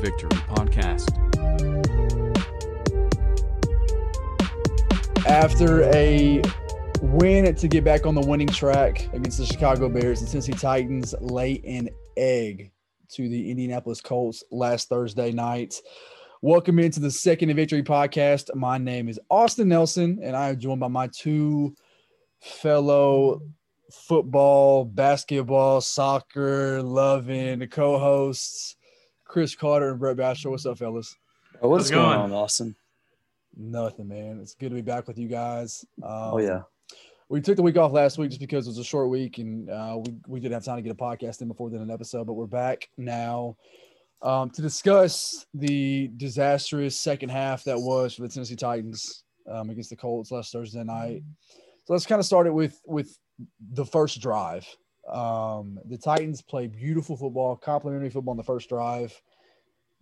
Victory podcast. After a win to get back on the winning track against the Chicago Bears, the Tennessee Titans lay an egg to the Indianapolis Colts last Thursday night. Welcome into the second victory podcast. My name is Austin Nelson, and I am joined by my two fellow football, basketball, soccer loving co-hosts, Chris Carter and Brett Bachelor. What's up, fellas? what's How's going going? on, Austin? Nothing, man. It's good to be back with you guys. Um, oh yeah, we took the week off last week just because it was a short week and uh, we, we didn't have time to get a podcast in before then an episode, but we're back now um, to discuss the disastrous second half that was for the Tennessee Titans um, against the Colts last Thursday night. So let's kind of start it with with the first drive. Um, the Titans play beautiful football, complimentary football on the first drive.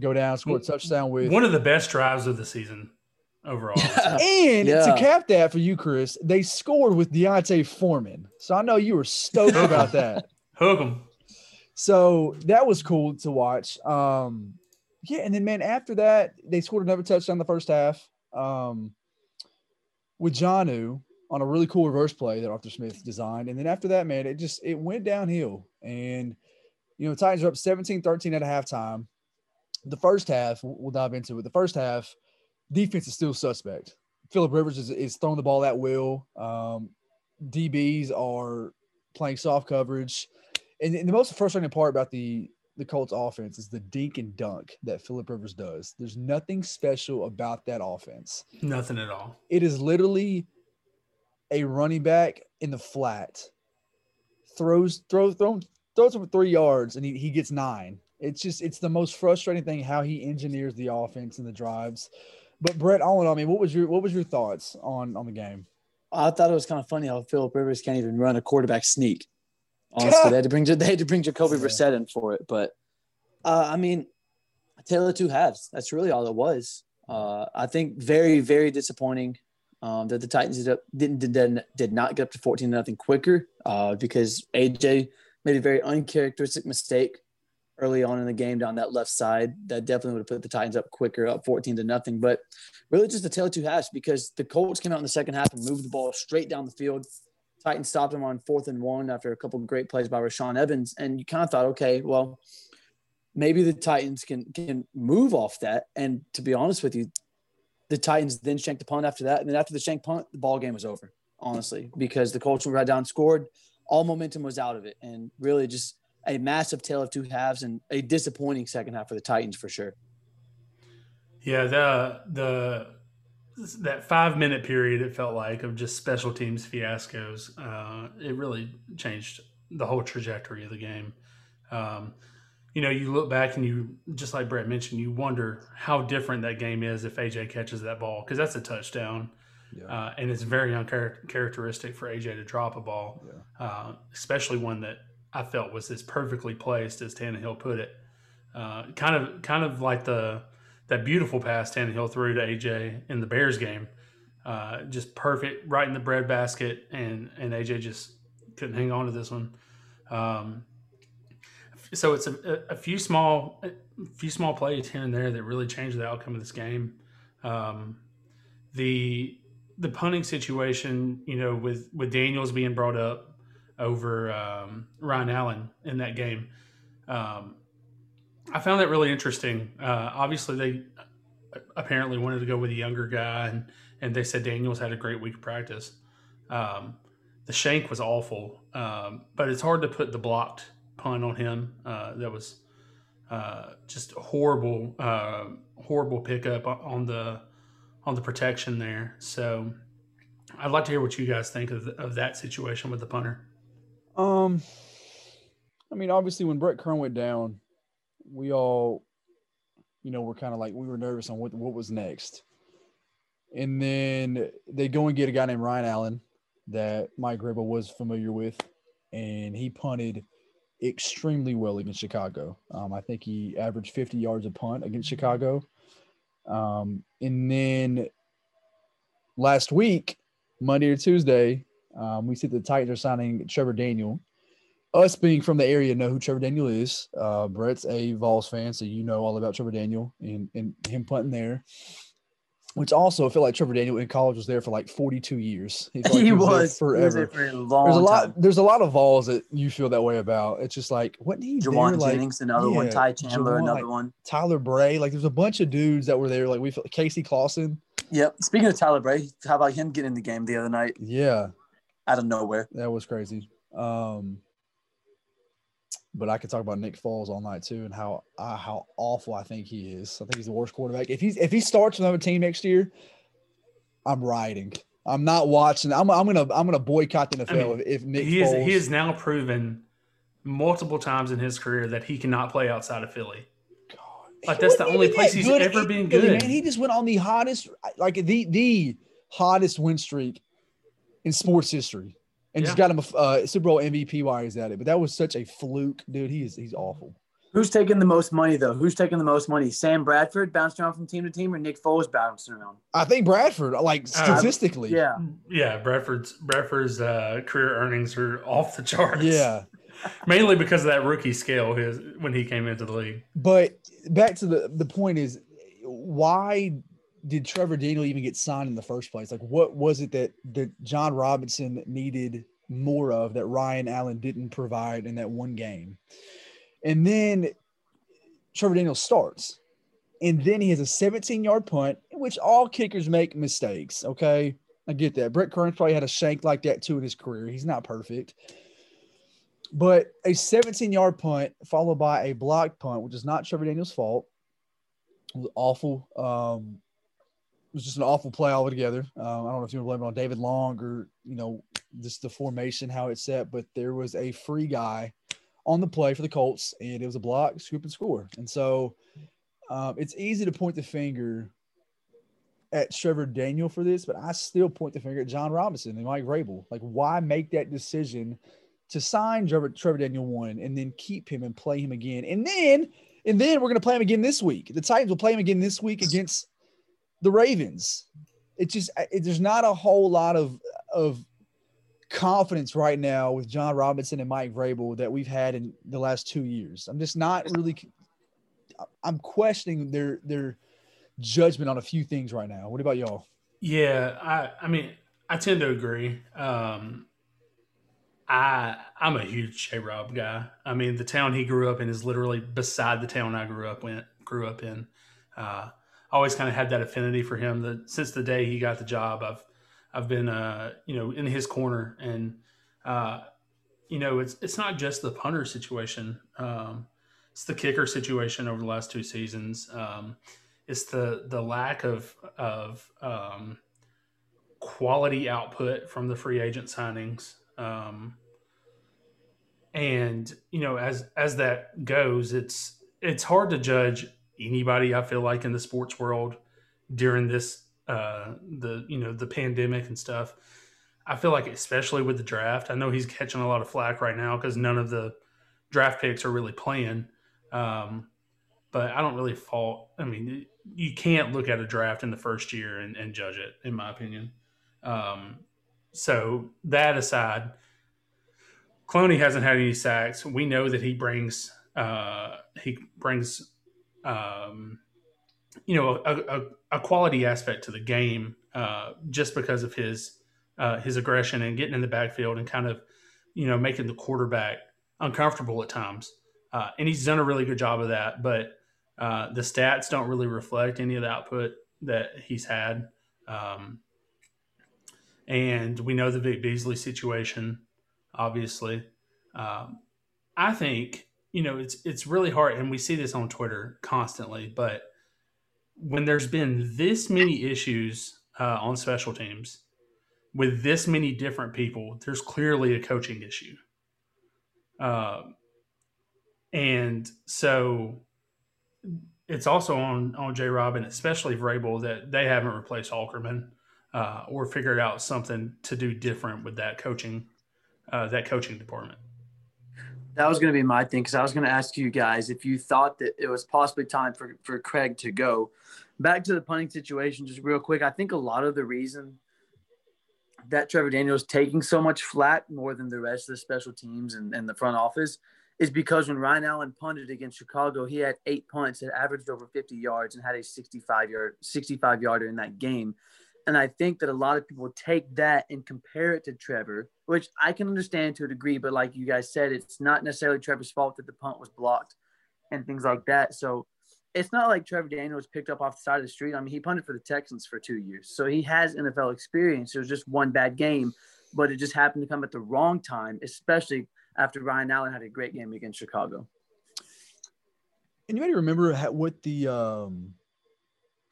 Go down, score a touchdown with One of the best drives of the season overall. And Yeah. to cap that for you, Chris, they scored with D'Onta Foreman. So I know you were stoked about that. Hook 'em. So that was cool to watch. Um, yeah, and then man, after that, they scored another touchdown in the first half. Um, with Jonnu on a really cool reverse play that Arthur Smith designed. And then after that, man, it just it went downhill. And you know, Titans are up 17-13 at a halftime. The first half, we'll we'll dive into it. The first half, defense is still suspect. Philip Rivers is, is throwing the ball at will. Um, DBs are playing soft coverage. And, and the most frustrating part about the the Colts offense is the dink and dunk that Philip Rivers does. There's nothing special about that offense. Nothing at all. It is literally a running back in the flat, throws throws throws throws him three yards, and he, he gets nine. It's just it's the most frustrating thing how he engineers the offense and the drives. But Brett, all in all, I mean, what was your what was your thoughts on on the game? I thought it was kind of funny how Philip Rivers can't even run a quarterback sneak. Honestly, they had to bring they had to bring Jacoby Yeah. Brissett in for it, but uh, I mean, of two halves. That's really all it was. Uh, I think very very disappointing um, that the Titans did, up, didn't did, did not get up to fourteen nothing quicker uh, because AJ made a very uncharacteristic mistake early on in the game down that left side that definitely would have put the Titans up quicker, up 14 to nothing. But really just a of two halves because the Colts came out in the second half and moved the ball straight down the field. Titans stopped them on fourth and one after a couple great plays by Rashaan Evans. And you kind of thought, okay, well, maybe the Titans can can move off that. And to be honest with you, the Titans then shanked the punt after that. And then after the shank punt, the ball game was over, honestly, because the Colts were right down, scored, all momentum was out of it. And really just a massive tale of two halves and a disappointing second half for the Titans for sure. Yeah, the the that five minute period it felt like of just special teams fiascos. Uh, it really changed the whole trajectory of the game. Um, you know, you look back and you just like Brett mentioned, you wonder how different that game is if AJ catches that ball because that's a touchdown. Yeah. Uh, and it's very uncharacteristic for AJ to drop a ball, Yeah. uh, especially one that I felt was as perfectly placed as Tannehill put it. Uh, kind of, kind of like the that beautiful pass Tannehill threw to AJ in the Bears game, uh, just perfect, right in the breadbasket, and and AJ just couldn't hang on to this one. Um, so it's a, a few small, a few small plays here and there that really changed the outcome of this game. Um, the the punting situation, you know, with with Daniels being brought up over um, Ryan Allen in that game, um, I found that really interesting. Uh, obviously, they apparently wanted to go with a younger guy, and and they said Daniels had a great week of practice. Um, the shank was awful, um, but it's hard to put the blocked punt on him. Uh, that was uh, just horrible, uh, horrible pickup on the on the protection there. So I'd like to hear what you guys think of, of that situation with the punter. Um, I mean, obviously, when Brett Kern went down, we all, you know, were kind of like we were nervous on what what was next. And then they go and get a guy named Ryan Allen that Mike Vrabel was familiar with, and he punted extremely well against Chicago. Um, I think he averaged 50 yards a punt against Chicago. Um, and then last week, Monday or Tuesday, um, we see the Titans are signing Trevor Daniel, us being from the area know who Trevor Daniel is. Uh, Brett's a Vols fan, so you know all about Trevor Daniel and, and him punting there. Which also, I feel like Trevor Daniel in college was there for like 42 years. He, like he, he was, was forever. He was there for a long there's a lot. Time. There's a lot of Vols that you feel that way about. It's just like, what he Jauan there? Jennings, like, another yeah, one. Ty Chandler, Jauan, another one. Tyler Bray. Like, there's a bunch of dudes that were there. Like we, Casey Clausen. Yep. Speaking of Tyler Bray, how about him getting in the game the other night? Yeah. Out of nowhere. That was crazy. Um, but I could talk about Nick Foles all night too, and how uh, how awful I think he is. I think he's the worst quarterback. If he's if he starts another team next year, I'm riding. I'm not watching. I'm, I'm gonna I'm gonna boycott the NFL I mean, if, Nick he Foles. Is, he has now proven multiple times in his career that he cannot play outside of Philly. God, like that's the only place he's ever been good. Man, he just went on the hottest, like the the hottest win streak in sports history and yeah. just got him a uh, Super Bowl MVP while he's at it. But that was such a fluke, dude. He is he's awful. Who's taking the most money though? Who's taking the most money? Sam Bradford bouncing around from team to team, or Nick Foles bouncing around? I think Bradford, like uh, statistically. Uh, yeah, yeah. Bradford's Bradford's uh, career earnings are off the charts. Yeah, mainly because of that rookie scale his when he came into the league. But back to the the point is, why did Trevor Daniel even get signed in the first place? Like, what was it that that Jon Robinson needed more of that Ryan Allen didn't provide in that one game? And then Trevor Daniel starts, and then he has a 17 yard punt, which all kickers make mistakes. Okay, I get that. Brett Kern probably had a shank like that too in his career. He's not perfect. But a 17 yard punt followed by a blocked punt, which is not Trevor Daniel's fault, was awful. Um, was just an awful play altogether. Um, I don't know if you blame it on David Long or you know just the formation how it's set, but there was a free guy on the play for the Colts, and it was a block, scoop, and score. And so um, it's easy to point the finger at Trevor Daniel for this, but I still point the finger at Jon Robinson and Mike Vrabel. Like, why make that decision to sign Trevor, Trevor Daniel one and then keep him and play him again, and then and then we're going to play him again this week. The Titans will play him again this week against the Ravens. It just it, there's not a whole lot of of confidence right now with Jon Robinson and Mike Vrabel that we've had in the last two years. I'm just not really. I'm questioning their their judgment on a few things right now. What about y'all? Yeah, I I mean I tend to agree. Um, I I'm a huge J Rob guy. I mean the town he grew up in is literally beside the town I grew up in. Grew up in. Uh, always kind of had that affinity for him. That since the day he got the job, I've I've been uh, you know in his corner, and uh, you know it's it's not just the punter situation. Um, it's the kicker situation over the last two seasons. Um, it's the the lack of of um, quality output from the free agent signings. Um, and you know, as as that goes, it's it's hard to judge anybody I feel like in the sports world during this uh the you know the pandemic and stuff. I feel like especially with the draft, I know he's catching a lot of flack right now because none of the draft picks are really playing. Um, but I don't really fault. I mean, you can't look at a draft in the first year and, and judge it, in my opinion. Um, so that aside, Clowney hasn't had any sacks. We know that he brings uh, he brings um, you know, a, a, a, quality aspect to the game uh, just because of his uh, his aggression and getting in the backfield and kind of, you know, making the quarterback uncomfortable at times. Uh, and he's done a really good job of that. But uh, the stats don't really reflect any of the output that he's had. Um, and we know the Vic Beasley situation, obviously. Um, I think you know, it's it's really hard, and we see this on Twitter constantly. But when there's been this many issues uh, on special teams with this many different people, there's clearly a coaching issue. Uh, and so it's also on on J. Robin, especially Vrabel, that they haven't replaced Aukerman uh, or figured out something to do different with that coaching uh, that coaching department. That was going to be my thing because I was going to ask you guys if you thought that it was possibly time for, for Craig to go. Back to the punting situation, just real quick. I think a lot of the reason that Trevor Daniels taking so much flat more than the rest of the special teams and, and the front office is because when Ryan Allen punted against Chicago, he had eight punts that averaged over 50 yards and had a 65 yard 65 yarder in that game. And I think that a lot of people take that and compare it to Trevor, which I can understand to a degree, but like you guys said, it's not necessarily Trevor's fault that the punt was blocked and things like that. So it's not like Trevor Daniels picked up off the side of the street. I mean, he punted for the Texans for two years, so he has NFL experience. It was just one bad game, but it just happened to come at the wrong time, especially after Ryan Allen had a great game against Chicago. Anybody remember what the um,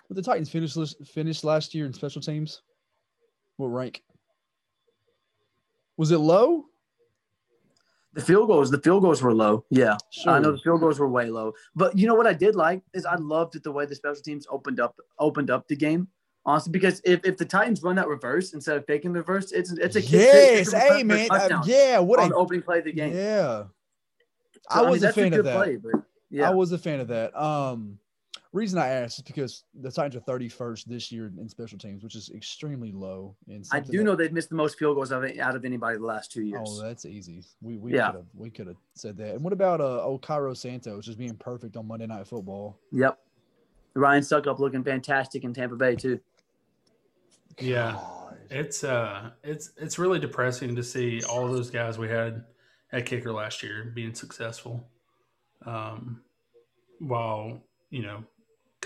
what the Titans finished finished last year in special teams? What rank? Was it low? The field goals, the field goals were low. Yeah, sure. I know the field goals were way low. But you know what I did like is I loved it the way the special teams opened up opened up the game. Honestly, because if, if the Titans run that reverse instead of faking the reverse, it's it's a yes, hey man, uh, yeah, what on a, opening play of the game. Yeah, so, I was I mean, a fan a of that. Play, but, yeah. I was a fan of that. Um, reason I asked is because the Titans are 31st this year in special teams, which is extremely low. And I do that, know they've missed the most field goals out of anybody the last two years. Oh, that's easy. We we yeah. could have we could have said that. And what about uh old Cairo Santos just being perfect on Monday Night Football? Yep. Ryan Succop looking fantastic in Tampa Bay too. Yeah. God. It's uh it's it's really depressing to see all those guys we had at kicker last year being successful. Um while, you know,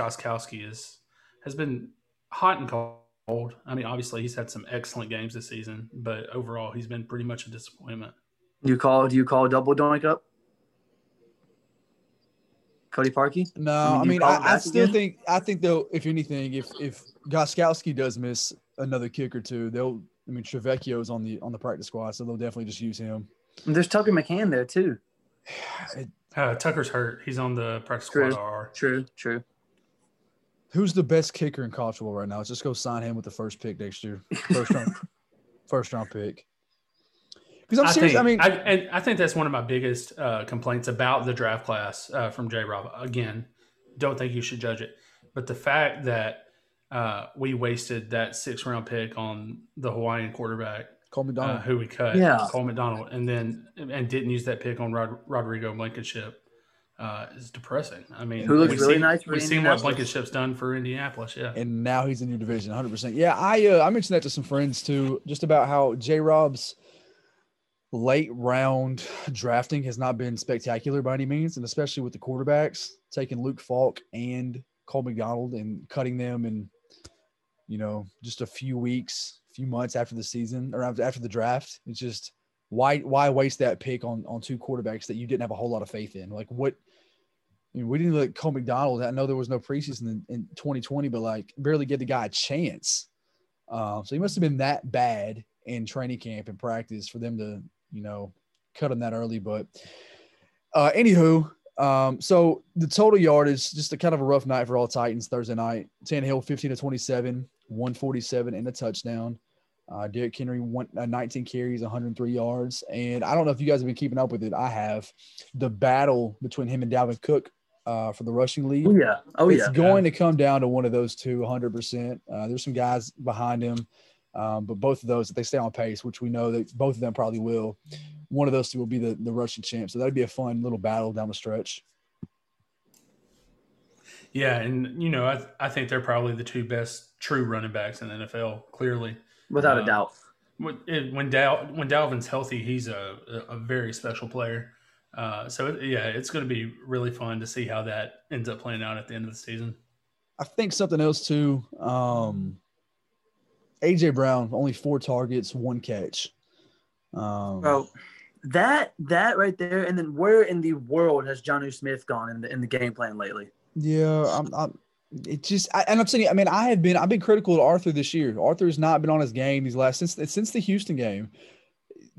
Gostkowski is has been hot and cold. I mean, obviously he's had some excellent games this season, but overall he's been pretty much a disappointment. You call? Do you call double doink up? Cody Parkey? No, I mean, I, mean, I, I still again? think I think though, if anything, if if Gostkowski does miss another kick or two, they'll. I mean, Trevecchio's on the on the practice squad, so they'll definitely just use him. And there's Tucker McCann there too. It, uh, Tucker's hurt. He's on the practice true, squad. True, true. Who's the best kicker in college football right now? Let's just go sign him with the first pick next year. First round, first round pick. Because I'm I serious. Think, I mean, I, and I think that's one of my biggest uh, complaints about the draft class uh, from J. Rob. Again, don't think you should judge it, but the fact that uh, we wasted that six round pick on the Hawaiian quarterback, Cole McDonald, uh, who we cut, yeah, Cole McDonald, and then and didn't use that pick on Rod, Rodrigo Blankenship uh, is depressing. I mean, who looks really see, nice. we've seen what Blankenship's done for Indianapolis, yeah. And now he's in your division, 100. percent Yeah, I uh, I mentioned that to some friends too, just about how J. Rob's late round drafting has not been spectacular by any means, and especially with the quarterbacks taking Luke Falk and Cole McDonald and cutting them in, you know, just a few weeks, a few months after the season or after the draft. It's just why why waste that pick on on two quarterbacks that you didn't have a whole lot of faith in? Like what I mean, we didn't let Cole McDonald. I know there was no preseason in, in 2020, but like barely give the guy a chance. Uh, so he must have been that bad in training camp and practice for them to, you know, cut him that early. But uh, anywho, um, so the total yard is just a kind of a rough night for all Titans Thursday night. Tannehill 15 to 27, 147 and a touchdown. Uh, Derrick Henry uh, 19 carries, 103 yards. And I don't know if you guys have been keeping up with it. I have. The battle between him and Dalvin Cook uh, for the rushing lead. Oh, yeah. Oh, it's yeah. It's going to come down to one of those two 100%. Uh, there's some guys behind him, um, but both of those, if they stay on pace, which we know that both of them probably will, one of those two will be the, the rushing champ. So that'd be a fun little battle down the stretch. Yeah. And, you know, I, I think they're probably the two best true running backs in the NFL, clearly. Without a uh, doubt. When, when, Dal, when Dalvin's healthy, he's a, a very special player. Uh, so yeah, it's going to be really fun to see how that ends up playing out at the end of the season. I think something else too. Um, AJ Brown only four targets, one catch. Um, Bro, that that right there, and then where in the world has Jonnu Smith gone in the in the game plan lately? Yeah, I'm. I'm it just I, and I'm saying I mean I have been I've been critical of Arthur this year. Arthur has not been on his game these last since since the Houston game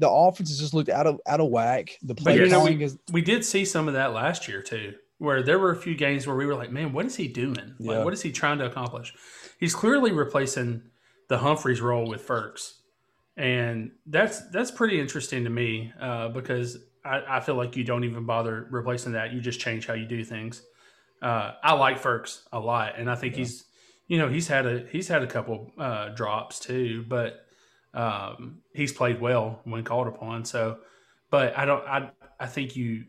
the offense has just looked out of out of whack. The play we, is we did see some of that last year too, where there were a few games where we were like, man, what is he doing? Yeah. Like, what is he trying to accomplish? He's clearly replacing the Humphries role with Ferks, and that's that's pretty interesting to me uh, because I, I, feel like you don't even bother replacing that. You just change how you do things. Uh, I like Ferks a lot, and I think yeah. he's you know he's had a he's had a couple uh, drops too, but um, he's played well when called upon. So, but I don't. I I think you,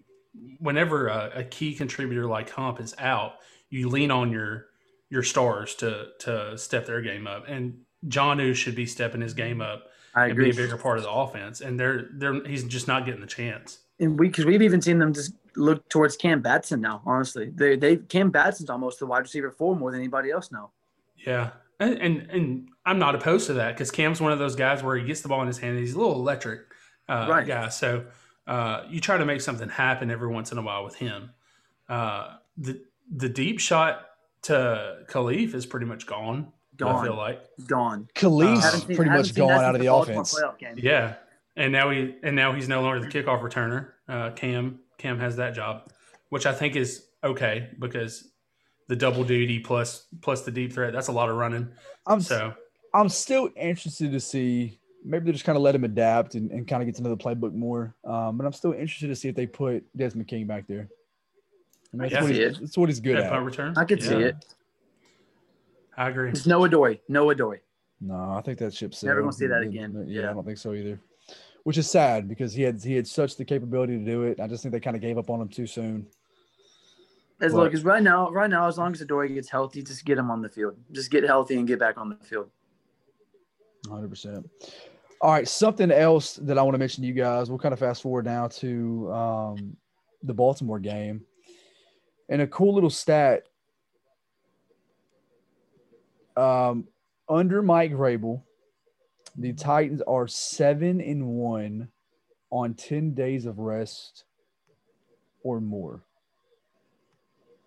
whenever a, a key contributor like Hump is out, you lean on your your stars to to step their game up, and Jonnu should be stepping his game up I and be agree. a bigger part of the offense. And they're they're he's just not getting the chance. And we because we've even seen them just look towards Cam Batson now. Honestly, they they Cam Batson's almost the wide receiver four more than anybody else now. Yeah. And, and and I'm not opposed to that because Cam's one of those guys where he gets the ball in his hand. And he's a little electric uh, Right. guy. So uh, you try to make something happen every once in a while with him. Uh, the the deep shot to Kalif is pretty much gone. Gone. I feel like gone. Kalif's Uh, seen- pretty much gone out of the Baltimore offense. yeah. And now he and now he's no longer the kickoff returner. Uh, Cam Cam has that job, which I think is okay because the double duty plus plus the deep threat that's a lot of running. I'm So I'm still interested to see. Maybe they just kind of let him adapt and, and kind of get to know the playbook more. Um, but I'm still interested to see if they put Desmond King back there. I mean, that's, I what see he's, it. that's what he's good at at. return, I could see it. I agree. It's Noah Doy. Noah Doy. No, I think that ship's Never sailed. gonna see that again. Yeah, I don't think so either. Which is sad because he had he had such the capability to do it. I just think they kind of gave up on him too soon. As look, as right now, right now, as long as Doy gets healthy, just get him on the field. Just get healthy and get back on the field. 100. percent All right, something else that I want to mention to you guys. We'll kind of fast forward now to um, the Baltimore game, and a cool little stat. Um, under Mike Vrabel, the Titans are seven and one on ten days of rest or more.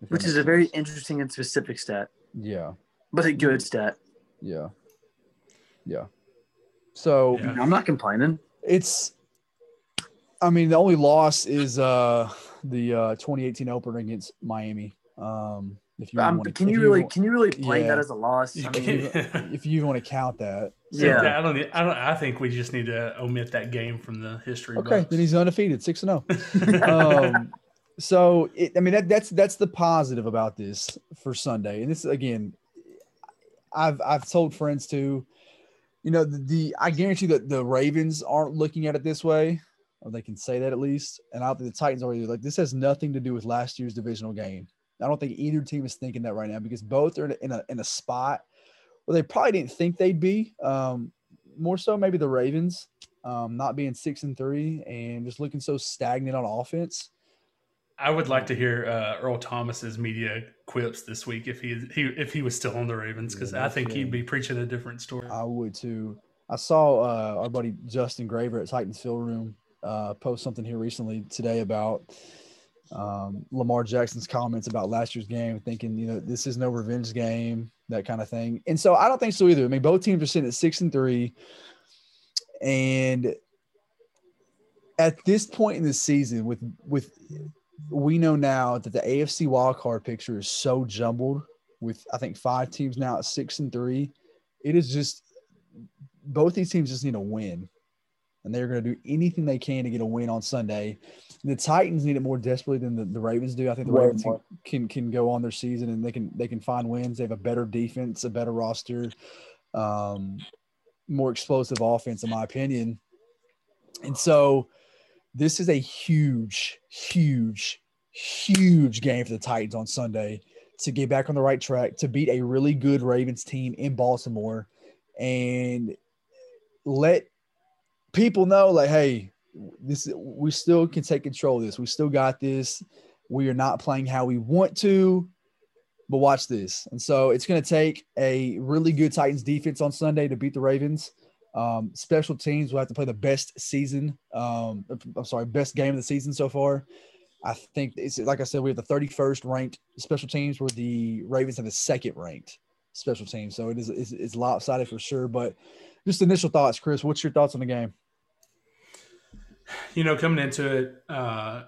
If that Which is a very sense. interesting and specific stat, yeah, but a good stat. yeah, yeah. So Yeah. I'm not complaining. it's I mean the only loss is uh the uh 2018 opener against Miami. Um if you Um, want can you really can you really play Yeah. that as a loss? I mean, if you want to count that. Yeah. I don't. I don't. I think we just need to omit that game from the history. Okay, books. then he's undefeated, 6 and 0. so it, I mean that that's that's the positive about this for Sunday. And this again I've I've told friends too you know the, the I guarantee that the Ravens aren't looking at it this way or they can say that at least and I don't think the Titans are either. like this has nothing to do with last year's divisional game. I don't think either team is thinking that right now because both are in a, in a, in a spot where they probably didn't think they'd be. Um, more so maybe the Ravens um, not being six and three and just looking so stagnant on offense. I would like to hear uh, Earl Thomas's media quips this week if he, he if he was still on the Ravens because Yeah, I think that's he'd be preaching a different story. I would too. I saw uh, our buddy Justin Graver at Titans Field Room uh, post something here recently today about um, Lamar Jackson's comments about last year's game, thinking you know this is no revenge game, that kind of thing. And so I don't think so either. I mean, both teams are sitting at six and three, and at this point in the season, with with we know now that the AFC wildcard picture is so jumbled with I think five teams now at six and three. It is just both these teams just need a win. And they're going to do anything they can to get a win on Sunday. The Titans need it more desperately than the, the Ravens do. I think the Ravens can, can can go on their season and they can they can find wins. They have a better defense, a better roster, um, more explosive offense, in my opinion. And so this is a huge, huge, huge game for the Titans on Sunday to get back on the right track, to beat a really good Ravens team in Baltimore and let people know like, hey, this we still can take control of this. We still got this. We are not playing how we want to, but watch this. And so it's going to take a really good Titans defense on Sunday to beat the Ravens. Um, special teams will have to play the best season. Um, I'm sorry, best game of the season so far. I think it's like I said, we have the 31st ranked special teams, where the Ravens have the second ranked special team. So it is it's, it's lopsided for sure. But just initial thoughts, Chris. What's your thoughts on the game? you know, coming into it, uh,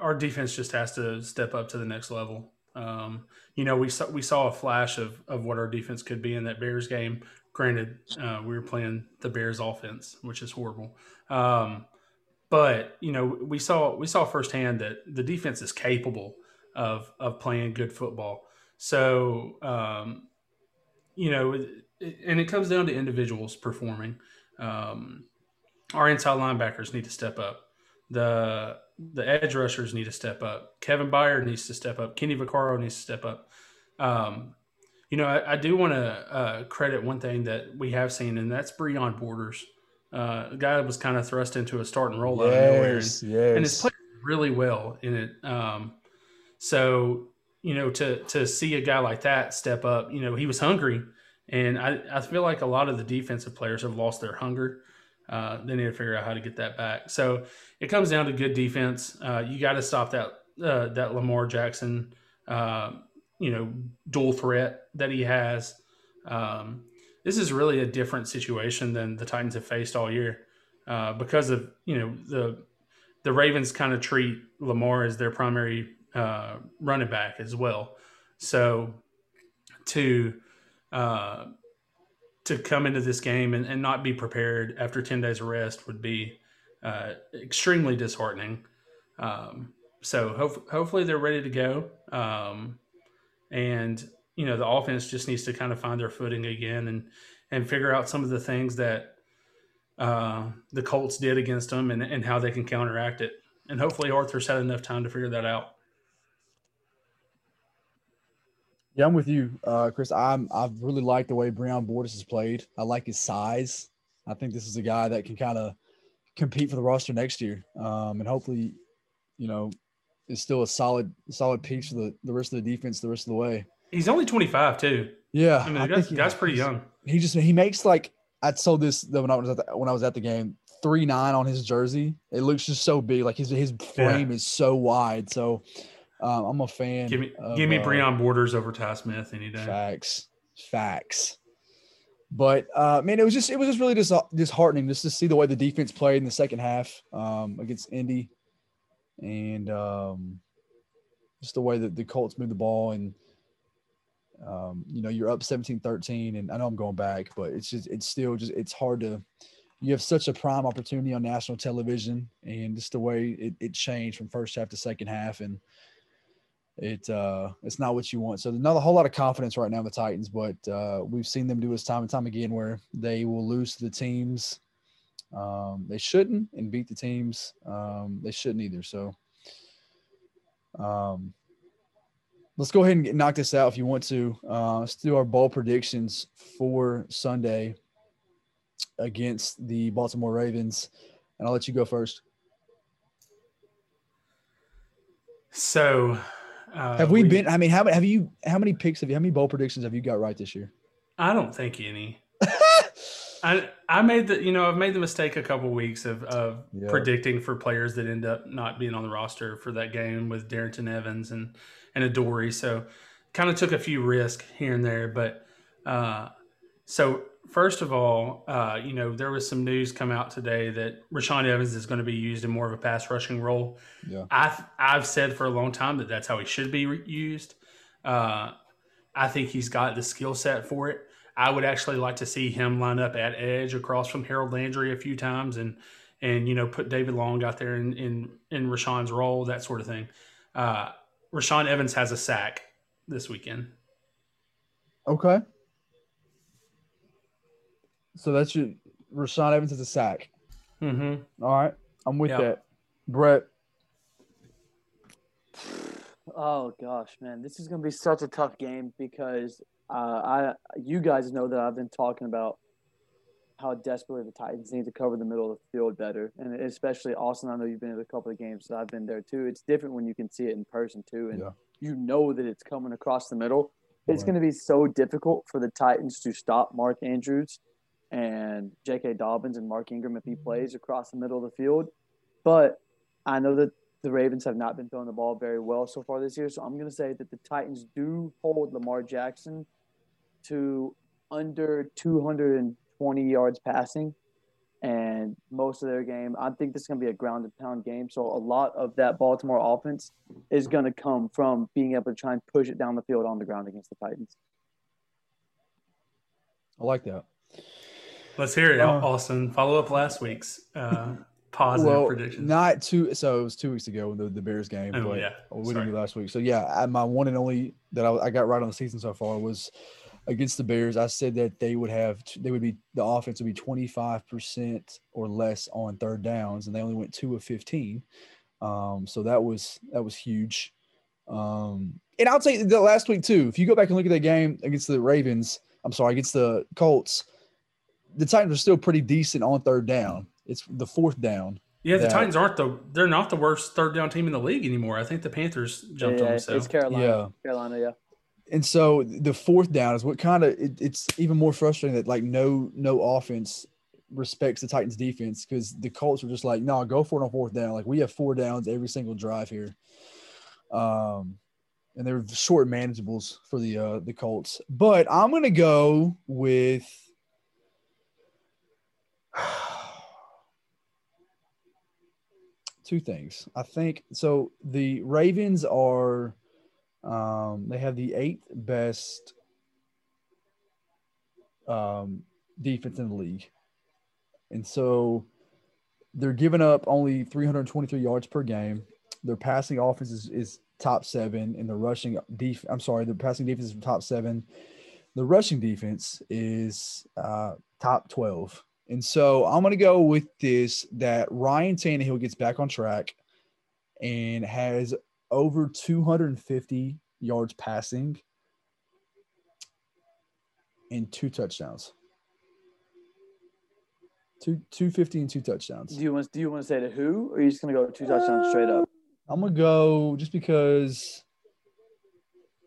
our defense just has to step up to the next level. Um, you know, we saw we saw a flash of of what our defense could be in that Bears game. Granted, uh, we were playing the Bears offense, which is horrible. Um, but you know, we saw we saw firsthand that the defense is capable of of playing good football. So, um, you know, and it comes down to individuals performing. Um, our inside linebackers need to step up. The the edge rushers need to step up. Kevin Byard needs to step up. Kenny Vaccaro needs to step up. Um, you know, I, I do want to uh, credit one thing that we have seen, and that's Breon Borders. Uh, a guy that was kind of thrust into a starting role out of nowhere, and, yes. and has played really well in it. Um, so you know, to to see a guy like that step up, you know, he was hungry, and I I feel like a lot of the defensive players have lost their hunger. Uh, they need to figure out how to get that back. So it comes down to good defense. Uh, you got to stop that uh, that Lamar Jackson, uh, you know, dual threat that he has. Um, this is really a different situation than the Titans have faced all year uh, because of you know the the Ravens kind of treat Lamar as their primary uh, running back as well. So to uh, to come into this game and, and not be prepared after 10 days of rest would be uh, extremely disheartening. Um, so ho- hopefully they're ready to go. Um, and, you know, the offense just needs to kind of find their footing again and, and figure out some of the things that uh, the Colts did against them and, and how they can counteract it. And hopefully Arthur's had enough time to figure that out. Yeah, I'm with you, uh, Chris. I'm I really like the way Breon Borders has played. I like his size. I think this is a guy that can kind of compete for the roster next year, um, and hopefully, you know, is still a solid solid piece for the, the rest of the defense the rest of the way. He's only 25 too. Yeah, I mean, guy's, guy's pretty young. He just he makes like I saw this when I was at the, when I was at the game three nine on his jersey. It looks just so big. Like his his frame yeah. is so wide. So um, I'm a fan. Give me, of, give me uh, Breon Borders over Tye Smith any day. Facts, facts. But uh, man, it was just it was just really dis- disheartening just to see the way the defense played in the second half um, against Indy, and um, just the way that the Colts move the ball and um, you know you're up 17-13 and I know I'm going back, but it's just it's still just it's hard to you have such a prime opportunity on national television and just the way it, it changed from first half to second half and it uh it's not what you want. So there's not a whole lot of confidence right now in the Titans, but uh we've seen them do this time and time again where they will lose to the teams um they shouldn't and beat the teams um they shouldn't either. So um let's go ahead and get, knock this out if you want to. Uh let's do our bowl predictions for Sunday against the Baltimore Ravens. And I'll let you go first. So uh, have we, we, been? I mean, how have you? How many picks have you? How many bowl predictions have you got right this year? I don't think any. I I made the you know I've made the mistake a couple of weeks of of yep. predicting for players that end up not being on the roster for that game with Darrynton Evans and and Adoree. So kind of took a few risks here and there, but uh, so first of all, uh, you know, there was some news come out today that Rashaan Evans is going to be used in more of a pass rushing role. Yeah. I've, I've said for a long time that that's how he should be used. Uh, I think he's got the skill set for it. I would actually like to see him line up at edge across from Harold Landry a few times and, and, you know, put David Long out there in, in, in Rashaan's role, that sort of thing. Uh, Rashaan Evans has a sack this weekend. Okay. So that's your Rashaan Evans is a sack. Mm-hmm. All right, I'm with yep. that. Brett. Oh gosh, man, this is gonna be such a tough game because uh, I, you guys know that I've been talking about how desperately the Titans need to cover the middle of the field better, and especially Austin. I know you've been at a couple of games, so I've been there too. It's different when you can see it in person too, and yeah. you know that it's coming across the middle. It's right. going to be so difficult for the Titans to stop Mark Andrews and J.K. Dobbins and Mark Ingram if he plays across the middle of the field. But I know that the Ravens have not been throwing the ball very well so far this year. So I'm going to say that the Titans do hold Lamar Jackson to under 220 yards passing. And most of their game, I think this is going to be a ground and pound game. So a lot of that Baltimore offense is going to come from being able to try and push it down the field on the ground against the Titans. I like that. Let's hear it, uh, Austin. Follow up last week's uh, positive well, predictions. Not two. So it was two weeks ago the, the Bears game. Oh, but yeah. We didn't do last week. So yeah, my one and only that I, I, got right on the season so far was against the Bears, I said that they would have they would be the offense would be 25% or less on third downs, and they only went two of 15. Um, so that was that was huge. Um, and I'll say the last week too. If you go back and look at that game against the Ravens, I'm sorry, against the Colts, the Titans are still pretty decent on third down. It's the fourth down. Yeah, the that- Titans aren't the they're not the worst third down team in the league anymore. I think the Panthers jumped yeah, on it's them. So Carolina. Yeah. Carolina, yeah. And so the fourth down is what kind of it, it's even more frustrating that like no no offense respects the Titans defense because the Colts were just like no go for it on fourth down like we have four downs every single drive here, um, and they're short manageables for the uh, the Colts. But I'm gonna go with. Two things. I think so. The Ravens are um, they have the eighth best um, defense in the league. And so they're giving up only 323 yards per game. Their passing offense is, is top seven, and the rushing def- I'm sorry, the passing defense is top seven. The rushing defense is uh, top 12. And so I'm going to go with this that Ryan Tannehill gets back on track and has over 250 yards passing and two touchdowns. Two 250 and two touchdowns. Do you want do you want to say to who, or are you just gonna go two touchdowns straight up? I'm gonna go just because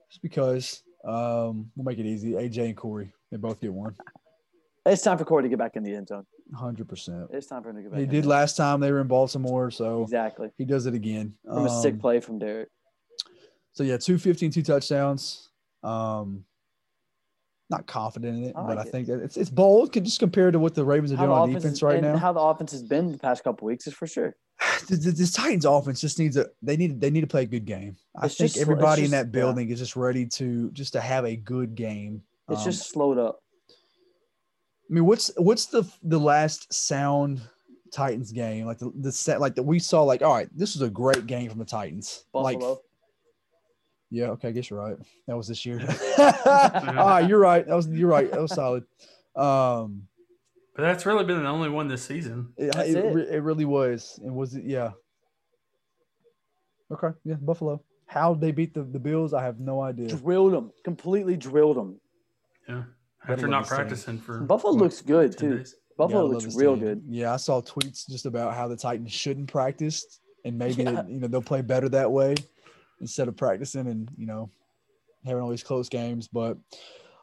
just because um we'll make it easy. AJ and Corey. They both get one. It's time for Corey to get back in the end zone. Hundred percent. It's time for him to go back. He did there. last time they were in Baltimore, so exactly he does it again. from a sick Um, play from Derrick. So yeah, 215, two touchdowns. Um not confident in it, I but like I it. think it's it's bold can just compare to what the Ravens are How doing on offense defense right and now. How the offense has been the past couple weeks is for sure. this Titans offense just needs a they need they need to play a good game. I It's think just everybody in that building is just ready to just to have a good game. It's Um, just slowed up. I mean, what's what's the the last sound Titans game like the the set like that we saw like all right this was a great game from the Titans like Buffalo. yeah okay I guess you're right that was this year all right you're right that was you're right that was solid um but that's really been the only one this season. it, it, it. it really was and was it yeah okay yeah Buffalo how they beat the the Bills I have no idea drilled them. Completely drilled them. Yeah. Gotta After not this team. practicing for Buffalo what, looks good too. days? Buffalo Yeah, looks real team. good. Yeah, I saw tweets just about how the Titans shouldn't practice, and maybe Yeah. you know they'll play better that way instead of practicing and you know having all these close games. But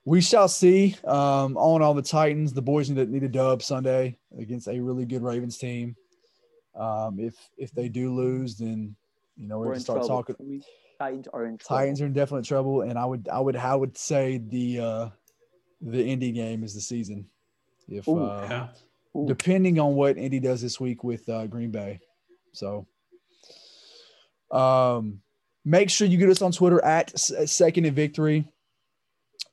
we shall see. Um, all in all, the Titans, the boys need a, need a dub Sunday against a really good Ravens team. Um, if if they do lose, then you know we're We're going to start trouble. talking. We, Titans are in trouble. Titans are in definite trouble, and I would I would I would say the uh, the Indy game is the season. If Ooh. uh, Yeah. Ooh. depending on what Indy does this week with uh, Green Bay. So, um, make sure you get us on Twitter at Second and Victory.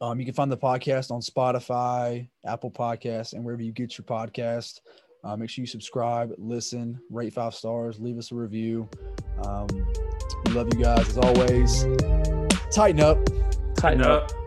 Um, you can find the podcast on Spotify, Apple Podcasts, and wherever you get your podcast. Uh, make sure you subscribe, listen, rate five stars, leave us a review. Um, we love you guys as always. Tighten up. Tighten Tighten up. up.